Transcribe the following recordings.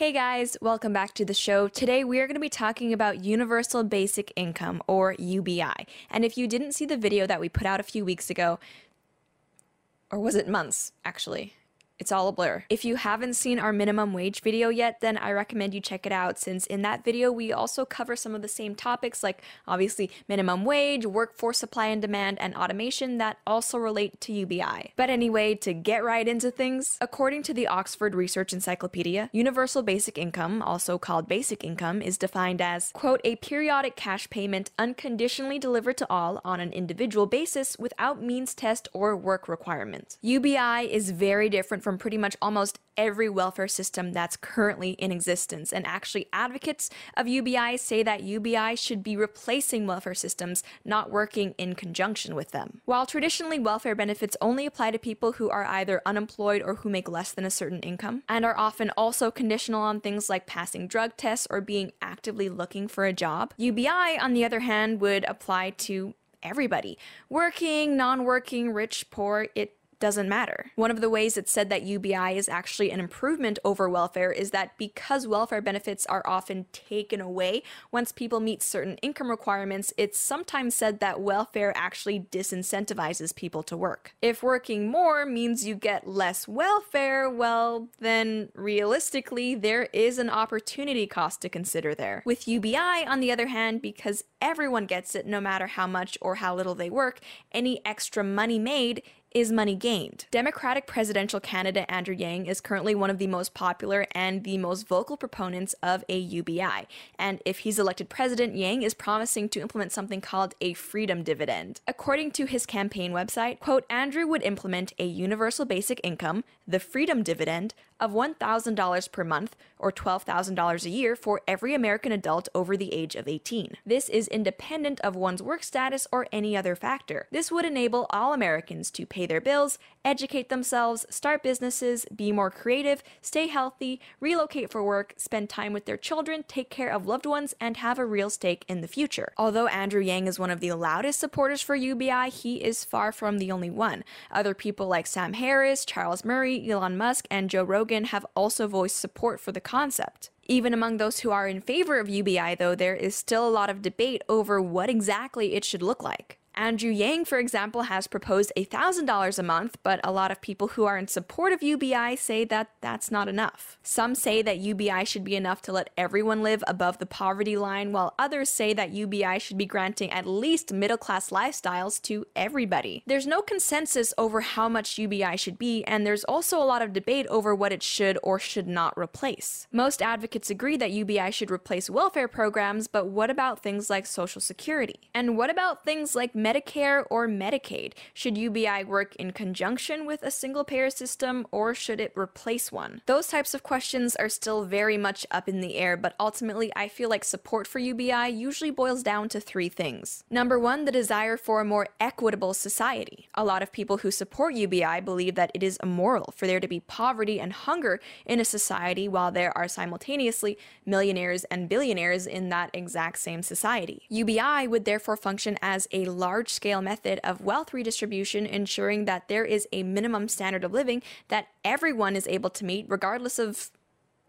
Hey guys, welcome back to the show. Today we are going to be talking about Universal Basic Income or UBI. And if you didn't see the video that we put out a few weeks ago, or was it months actually? It's all a blur. If you haven't seen our minimum wage video yet, then I recommend you check it out since in that video we also cover some of the same topics like obviously minimum wage, workforce supply and demand, and automation that also relate to UBI. But anyway, to get right into things, according to the Oxford Research Encyclopedia, universal basic income, also called basic income, is defined as, quote, a periodic cash payment unconditionally delivered to all on an individual basis without means test or work requirement. UBI is very different from from pretty much almost every welfare system that's currently in existence. And actually, advocates of UBI say that UBI should be replacing welfare systems, not working in conjunction with them. While traditionally welfare benefits only apply to people who are either unemployed or who make less than a certain income, and are often also conditional on things like passing drug tests or being actively looking for a job, UBI, on the other hand, would apply to everybody working, non working, rich, poor. It doesn't matter. One of the ways it's said that UBI is actually an improvement over welfare is that because welfare benefits are often taken away once people meet certain income requirements, it's sometimes said that welfare actually disincentivizes people to work. If working more means you get less welfare, well, then realistically, there is an opportunity cost to consider there. With UBI, on the other hand, because everyone gets it no matter how much or how little they work, any extra money made is money gained. Democratic presidential candidate Andrew Yang is currently one of the most popular and the most vocal proponents of a UBI. And if he's elected president, Yang is promising to implement something called a freedom dividend. According to his campaign website, quote, Andrew would implement a universal basic income, the freedom dividend, of $1,000 per month or $12,000 a year for every American adult over the age of 18. This is independent of one's work status or any other factor. This would enable all Americans to pay their bills, educate themselves, start businesses, be more creative, stay healthy, relocate for work, spend time with their children, take care of loved ones, and have a real stake in the future. Although Andrew Yang is one of the loudest supporters for UBI, he is far from the only one. Other people like Sam Harris, Charles Murray, Elon Musk, and Joe Rogan have also voiced support for the concept. Even among those who are in favor of UBI, though, there is still a lot of debate over what exactly it should look like. Andrew Yang, for example, has proposed $1,000 a month, but a lot of people who are in support of UBI say that that's not enough. Some say that UBI should be enough to let everyone live above the poverty line, while others say that UBI should be granting at least middle class lifestyles to everybody. There's no consensus over how much UBI should be, and there's also a lot of debate over what it should or should not replace. Most advocates agree that UBI should replace welfare programs, but what about things like Social Security? And what about things like Medicare or Medicaid? Should UBI work in conjunction with a single payer system or should it replace one? Those types of questions are still very much up in the air, but ultimately, I feel like support for UBI usually boils down to three things. Number one, the desire for a more equitable society. A lot of people who support UBI believe that it is immoral for there to be poverty and hunger in a society while there are simultaneously millionaires and billionaires in that exact same society. UBI would therefore function as a large large scale method of wealth redistribution, ensuring that there is a minimum standard of living that everyone is able to meet, regardless of,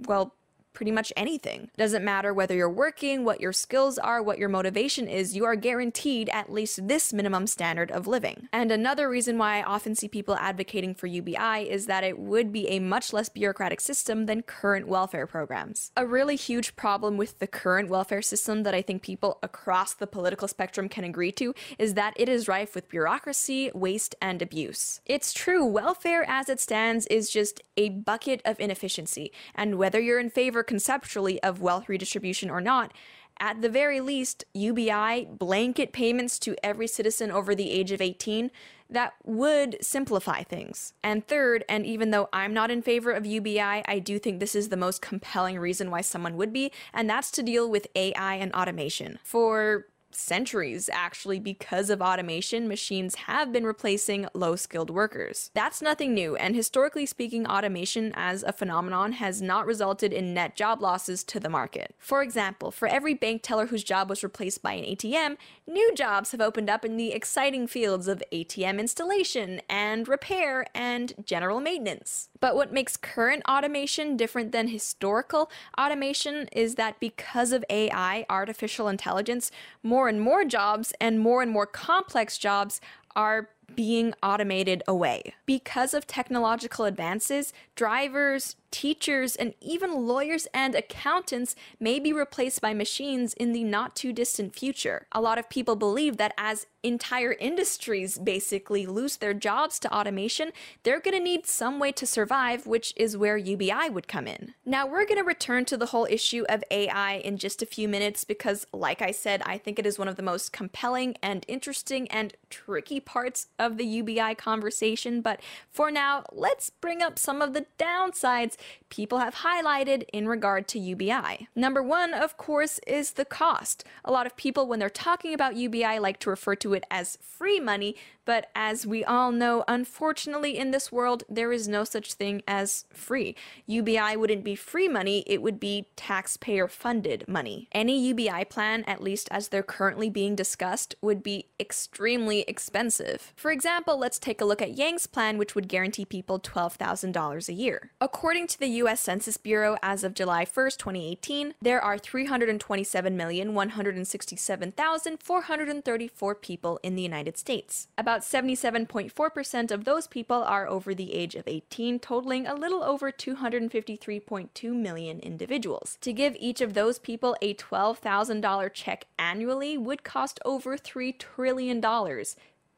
well, pretty much anything. It doesn't matter whether you're working, what your skills are, what your motivation is, you are guaranteed at least this minimum standard of living. And another reason why I often see people advocating for UBI is that it would be a much less bureaucratic system than current welfare programs. A really huge problem with the current welfare system that I think people across the political spectrum can agree to is that it is rife with bureaucracy, waste, and abuse. It's true, welfare as it stands is just a bucket of inefficiency, and whether you're in favor conceptually of wealth redistribution or not, at the very least, UBI blanket payments to every citizen over the age of 18 that would simplify things. And third, and even though I'm not in favor of UBI, I do think this is the most compelling reason why someone would be, and that's to deal with AI and automation. For centuries, actually, because of automation, machines have been replacing low skilled workers. That's nothing new, and historically speaking, automation as a phenomenon has not resulted in net job losses to the market. For example, for every bank teller whose job was replaced by an ATM, new jobs have opened up in the exciting fields of ATM installation and repair and general maintenance. But what makes current automation different than historical automation is that because of AI, artificial intelligence, more and more jobs and more and more complex jobs are being automated away. Because of technological advances, drivers, teachers, and even lawyers and accountants may be replaced by machines in the not too distant future. A lot of people believe that as entire industries basically lose their jobs to automation, they're going to need some way to survive, which is where UBI would come in. Now, we're going to return to the whole issue of AI in just a few minutes because, like I said, I think it is one of the most compelling and interesting and tricky parts of the UBI conversation. But for now, let's bring up some of the downsides people have highlighted in regard to UBI. Number one, of course, is the cost. A lot of people, when they're talking about UBI, like to refer to it as free money, but as we all know, unfortunately, in this world, there is no such thing as free. UBI wouldn't be free money, it would be taxpayer funded money. Any UBI plan, at least as they're currently being discussed, would be extremely expensive. For example, let's take a look at Yang's plan, which would guarantee people $12,000 a year. According to the US Census Bureau, as of July 1st, 2018, there are 327,167,434 people in the United States. About about 77.4% of those people are over the age of 18, totaling a little over 253.2 million individuals. To give each of those people a $12,000 check annually would cost over $3 trillion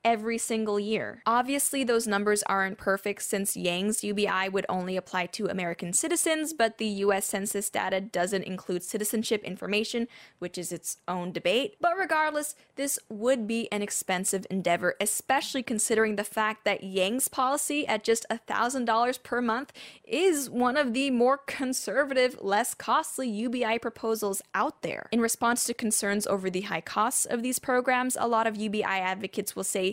every single year. Obviously, those numbers aren't perfect since Yang's UBI would only apply to American citizens, but the US Census data doesn't include citizenship information, which is its own debate. But regardless, this would be an expensive endeavor, especially considering the fact that Yang's policy at just $1,000 per month is one of the more conservative, less costly UBI proposals out there. In response to concerns over the high costs of these programs, a lot of UBI advocates will say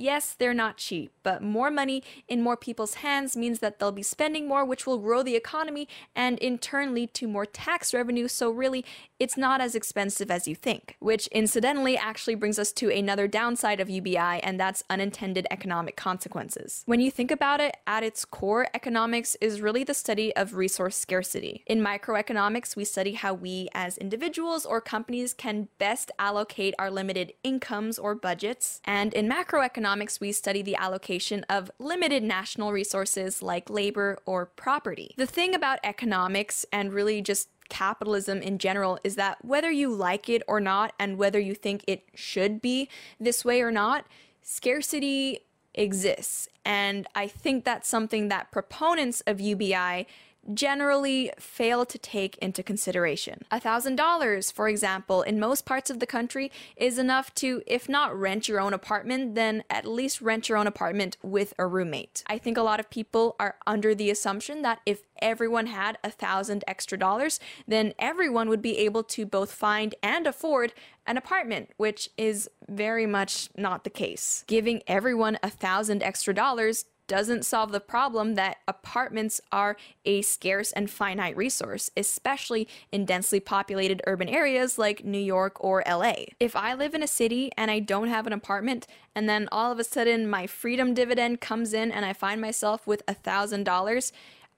yes, they're not cheap, but more money in more people's hands means that they'll be spending more, which will grow the economy and in turn lead to more tax revenue. So, really, it's not as expensive as you think, which incidentally actually brings us to another downside of UBI, and that's unintended economic consequences. When you think about it, at its core, economics is really the study of resource scarcity. In microeconomics, we study how we as individuals or companies can best allocate our limited incomes or budgets, and in macroeconomics, economics, we study the allocation of limited national resources like labor or property. The thing about economics and really just capitalism in general is that whether you like it or not, and whether you think it should be this way or not, scarcity exists. And I think that's something that proponents of UBI generally fail to take into consideration. $1,000, for example, in most parts of the country is enough to, if not rent your own apartment, then at least rent your own apartment with a roommate. I think a lot of people are under the assumption that if everyone had a thousand extra dollars, then everyone would be able to both find and afford an apartment, which is very much not the case. Giving everyone a thousand extra dollars doesn't solve the problem that apartments are a scarce and finite resource, especially in densely populated urban areas like New York or LA. If I live in a city and I don't have an apartment, and then all of a sudden my freedom dividend comes in and I find myself with a thousand dollars,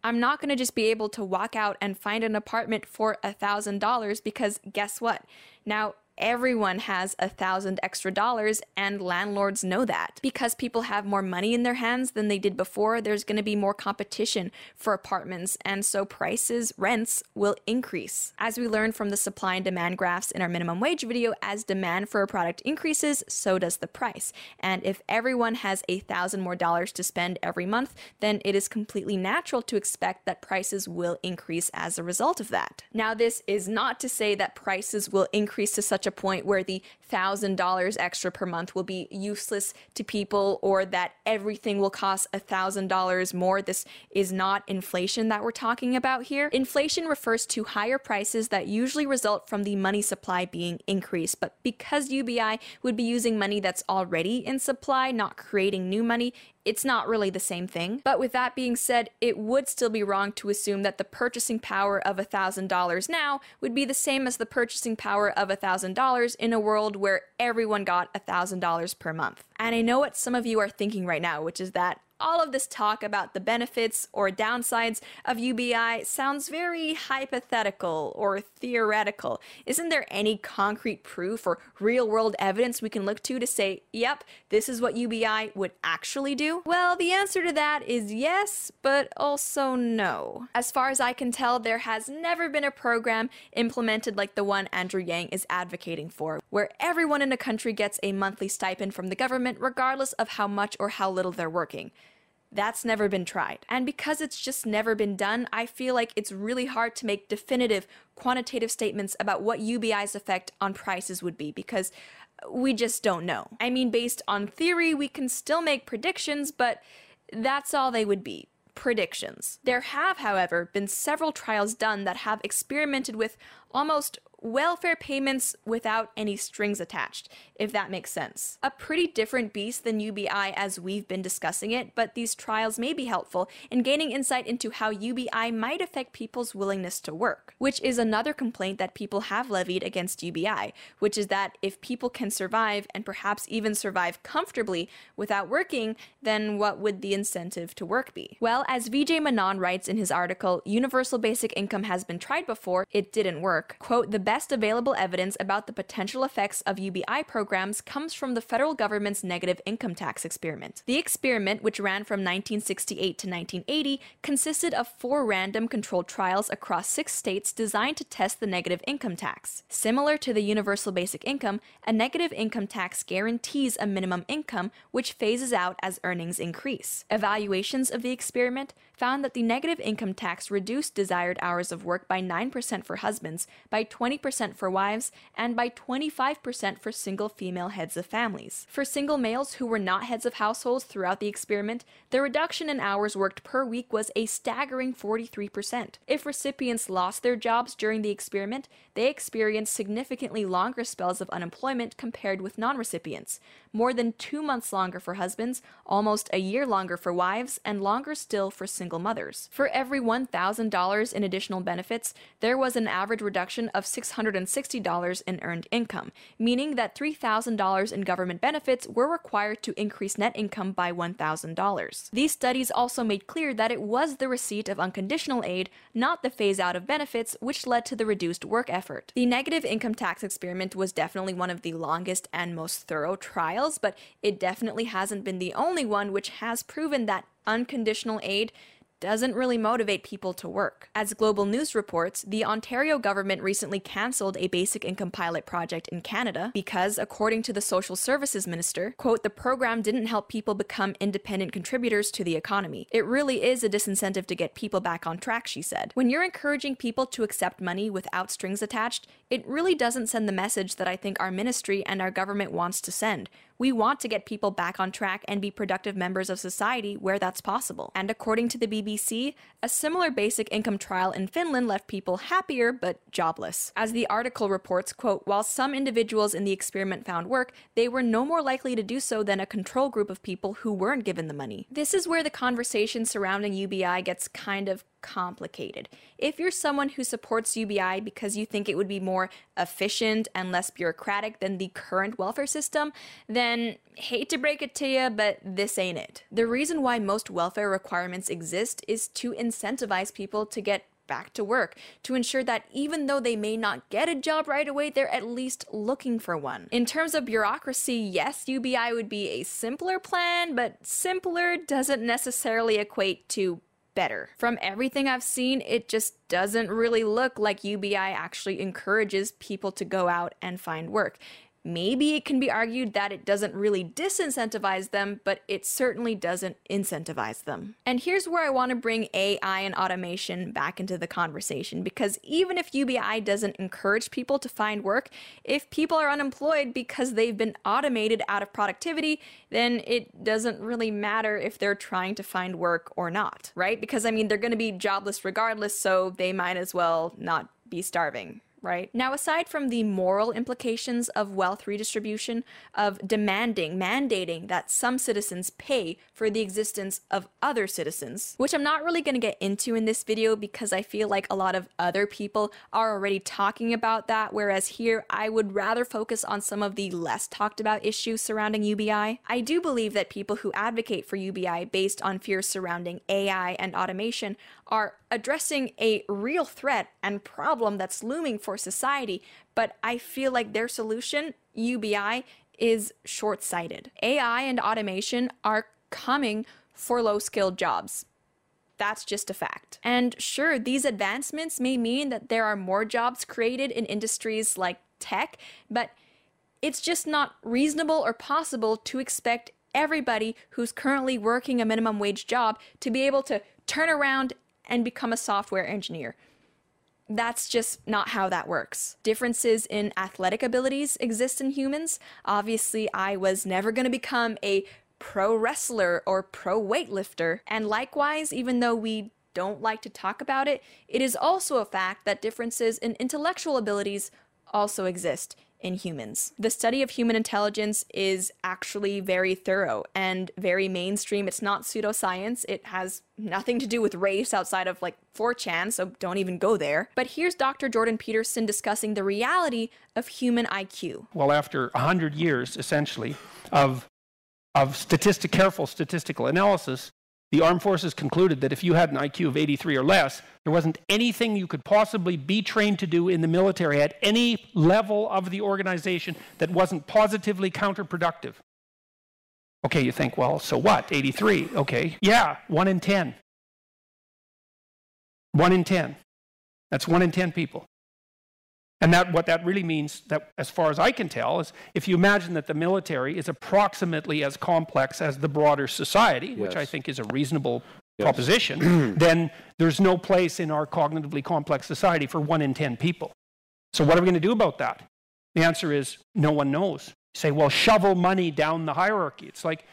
I'm not going to just be able to walk out and find an apartment for a thousand dollars because guess what? Now, everyone has a thousand extra dollars, and landlords know that. Because people have more money in their hands than they did before, there's going to be more competition for apartments, and so prices, rents will increase. As we learned from the supply and demand graphs in our minimum wage video, as demand for a product increases, so does the price. And if everyone has a thousand more dollars to spend every month, then it is completely natural to expect that prices will increase as a result of that. Now, this is not to say that prices will increase to such such a point where the $1,000 extra per month will be useless to people or that everything will cost a $1,000 more. This is not inflation that we're talking about here. Inflation refers to higher prices that usually result from the money supply being increased. But because UBI would be using money that's already in supply, not creating new money, it's not really the same thing. But with that being said, it would still be wrong to assume that the purchasing power of $1,000 now would be the same as the purchasing power of $1,000 in a world where everyone got $1,000 per month. And I know what some of you are thinking right now, which is that all of this talk about the benefits or downsides of UBI sounds very hypothetical or theoretical. Isn't there any concrete proof or real world evidence we can look to to say, yep, this is what UBI would actually do? Well, the answer to that is yes, but also no. As far as I can tell, there has never been a program implemented like the one Andrew Yang is advocating for, where everyone in a country gets a monthly stipend from the government regardless of how much or how little they're working. That's never been tried. And because it's just never been done, I feel like it's really hard to make definitive quantitative statements about what UBI's effect on prices would be because we just don't know. I mean, based on theory, we can still make predictions, but that's all they would be predictions. There have, however, been several trials done that have experimented with almost welfare payments without any strings attached, if that makes sense. A pretty different beast than UBI as we've been discussing it, but these trials may be helpful in gaining insight into how UBI might affect people's willingness to work, which is another complaint that people have levied against UBI, which is that if people can survive and perhaps even survive comfortably without working, then what would the incentive to work be? Well, as Vijay Menon writes in his article, Universal Basic Income has been tried before, it didn't work. Quote, the best available evidence about the potential effects of UBI programs comes from the federal government's negative income tax experiment. The experiment, which ran from 1968 to 1980, consisted of four random controlled trials across six states designed to test the negative income tax. Similar to the universal basic income, a negative income tax guarantees a minimum income which phases out as earnings increase. Evaluations of the experiment found that the negative income tax reduced desired hours of work by 9% for husbands, by 20 percent for wives, and by 25% for single female heads of families. For single males who were not heads of households throughout the experiment, the reduction in hours worked per week was a staggering 43%. If recipients lost their jobs during the experiment, they experienced significantly longer spells of unemployment compared with non recipients, more than two months longer for husbands, almost a year longer for wives, and longer still for single mothers. For every $1,000 in additional benefits, there was an average reduction of $660 in earned income, meaning that $3,000 in government benefits were required to increase net income by $1,000. These studies also made clear that it was the receipt of unconditional aid, not the phase out of benefits, which led to the reduced work effort. The negative income tax experiment was definitely one of the longest and most thorough trials, but it definitely hasn't been the only one which has proven that unconditional aid doesn't really motivate people to work. As Global News reports, the Ontario government recently cancelled a basic income pilot project in Canada because, according to the Social Services Minister, quote, the program didn't help people become independent contributors to the economy. It really is a disincentive to get people back on track, she said. When you're encouraging people to accept money without strings attached, it really doesn't send the message that I think our ministry and our government wants to send, we want to get people back on track and be productive members of society where that's possible. And according to the BBC, a similar basic income trial in Finland left people happier but jobless. As the article reports, quote, while some individuals in the experiment found work, they were no more likely to do so than a control group of people who weren't given the money. This is where the conversation surrounding UBI gets kind of complicated. If you're someone who supports UBI because you think it would be more efficient and less bureaucratic than the current welfare system, then hate to break it to you, but this ain't it. The reason why most welfare requirements exist is to incentivize people to get back to work to ensure that even though they may not get a job right away, they're at least looking for one. In terms of bureaucracy, yes, UBI would be a simpler plan, but simpler doesn't necessarily equate to better. From everything I've seen, it just doesn't really look like UBI actually encourages people to go out and find work. Maybe it can be argued that it doesn't really disincentivize them, but it certainly doesn't incentivize them. And here's where I want to bring AI and automation back into the conversation because even if UBI doesn't encourage people to find work, if people are unemployed because they've been automated out of productivity, then it doesn't really matter if they're trying to find work or not, right? Because I mean, they're going to be jobless regardless, so they might as well not be starving right? Now, aside from the moral implications of wealth redistribution, of demanding, mandating that some citizens pay for the existence of other citizens, which I'm not really going to get into in this video because I feel like a lot of other people are already talking about that, whereas here I would rather focus on some of the less talked about issues surrounding UBI. I do believe that people who advocate for UBI based on fears surrounding AI and automation are addressing a real threat and problem that's looming for society, but I feel like their solution, UBI, is short sighted. AI and automation are coming for low skilled jobs. That's just a fact. And sure, these advancements may mean that there are more jobs created in industries like tech, but it's just not reasonable or possible to expect everybody who's currently working a minimum wage job to be able to turn around and become a software engineer. That's just not how that works. Differences in athletic abilities exist in humans. Obviously, I was never going to become a pro wrestler or pro weightlifter. And likewise, even though we don't like to talk about it, it is also a fact that differences in intellectual abilities also exist in humans. The study of human intelligence is actually very thorough and very mainstream. It's not pseudoscience. It has nothing to do with race outside of like 4chan, so don't even go there. But here's Dr. Jordan Peterson discussing the reality of human IQ. Well, after 100 years, essentially, of, of statistic, careful statistical analysis, the armed forces concluded that if you had an IQ of 83 or less, there wasn't anything you could possibly be trained to do in the military at any level of the organization that wasn't positively counterproductive. Okay, you think, well, so what? 83. Okay. Yeah, 1 in 10. 1 in 10. That's 1 in 10 people. And that, what that really means, that as far as I can tell, is if you imagine that the military is approximately as complex as the broader society, yes. which I think is a reasonable yes. proposition, then there's no place in our cognitively complex society for one in 10 people. So, what are we going to do about that? The answer is no one knows. You say, well, shovel money down the hierarchy. It's like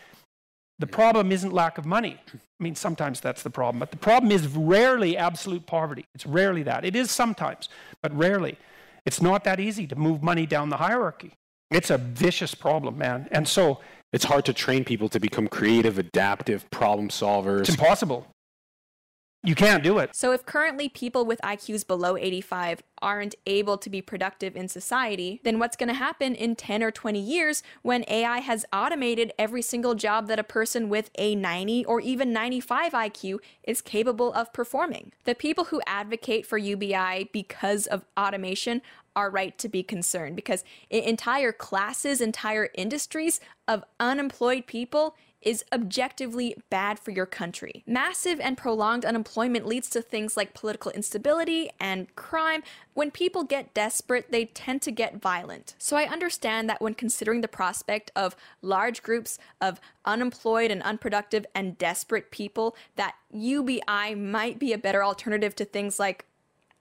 the problem isn't lack of money. I mean, sometimes that's the problem, but the problem is rarely absolute poverty. It's rarely that. It is sometimes, but rarely. It's not that easy to move money down the hierarchy. It's a vicious problem, man. And so it's hard to train people to become creative, adaptive problem solvers. It's impossible. You can't do it. So, if currently people with IQs below 85 aren't able to be productive in society, then what's going to happen in 10 or 20 years when AI has automated every single job that a person with a 90 or even 95 IQ is capable of performing? The people who advocate for UBI because of automation are right to be concerned because entire classes, entire industries of unemployed people is objectively bad for your country. Massive and prolonged unemployment leads to things like political instability and crime. When people get desperate, they tend to get violent. So I understand that when considering the prospect of large groups of unemployed and unproductive and desperate people, that UBI might be a better alternative to things like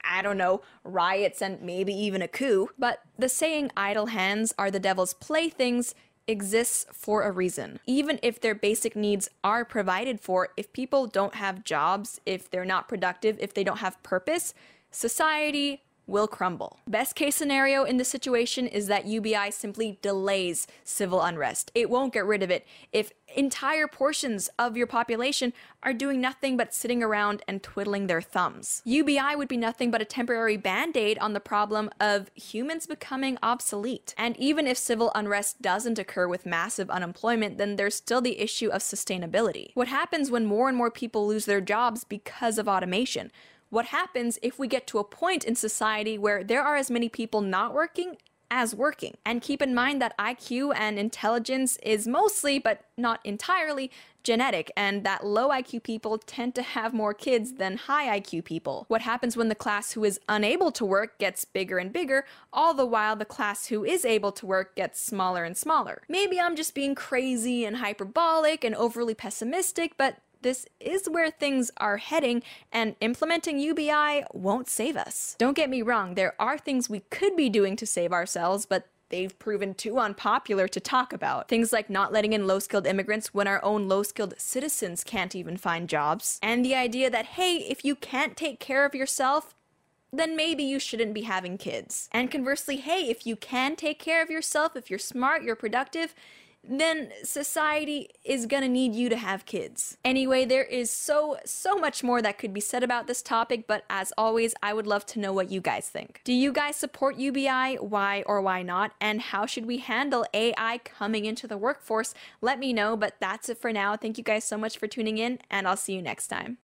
I don't know, riots and maybe even a coup. But the saying idle hands are the devil's playthings exists for a reason. Even if their basic needs are provided for, if people don't have jobs, if they're not productive, if they don't have purpose, society will crumble. Best case scenario in this situation is that UBI simply delays civil unrest. It won't get rid of it if entire portions of your population are doing nothing but sitting around and twiddling their thumbs. UBI would be nothing but a temporary band aid on the problem of humans becoming obsolete. And even if civil unrest doesn't occur with massive unemployment, then there's still the issue of sustainability. What happens when more and more people lose their jobs because of automation? What happens if we get to a point in society where there are as many people not working as working. And keep in mind that IQ and intelligence is mostly, but not entirely, genetic, and that low IQ people tend to have more kids than high IQ people. What happens when the class who is unable to work gets bigger and bigger, all the while the class who is able to work gets smaller and smaller? Maybe I'm just being crazy and hyperbolic and overly pessimistic, but this is where things are heading, and implementing UBI won't save us. Don't get me wrong, there are things we could be doing to save ourselves, but they've proven too unpopular to talk about. Things like not letting in low skilled immigrants when our own low skilled citizens can't even find jobs. And the idea that, hey, if you can't take care of yourself, then maybe you shouldn't be having kids. And conversely, hey, if you can take care of yourself, if you're smart, you're productive, then society is gonna need you to have kids. Anyway, there is so, so much more that could be said about this topic, but as always, I would love to know what you guys think. Do you guys support UBI? Why or why not? And how should we handle AI coming into the workforce? Let me know, but that's it for now. Thank you guys so much for tuning in, and I'll see you next time.